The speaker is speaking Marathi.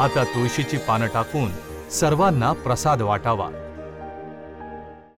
आता तुळशीची पानं टाकून सर्वांना प्रसाद वाटावा.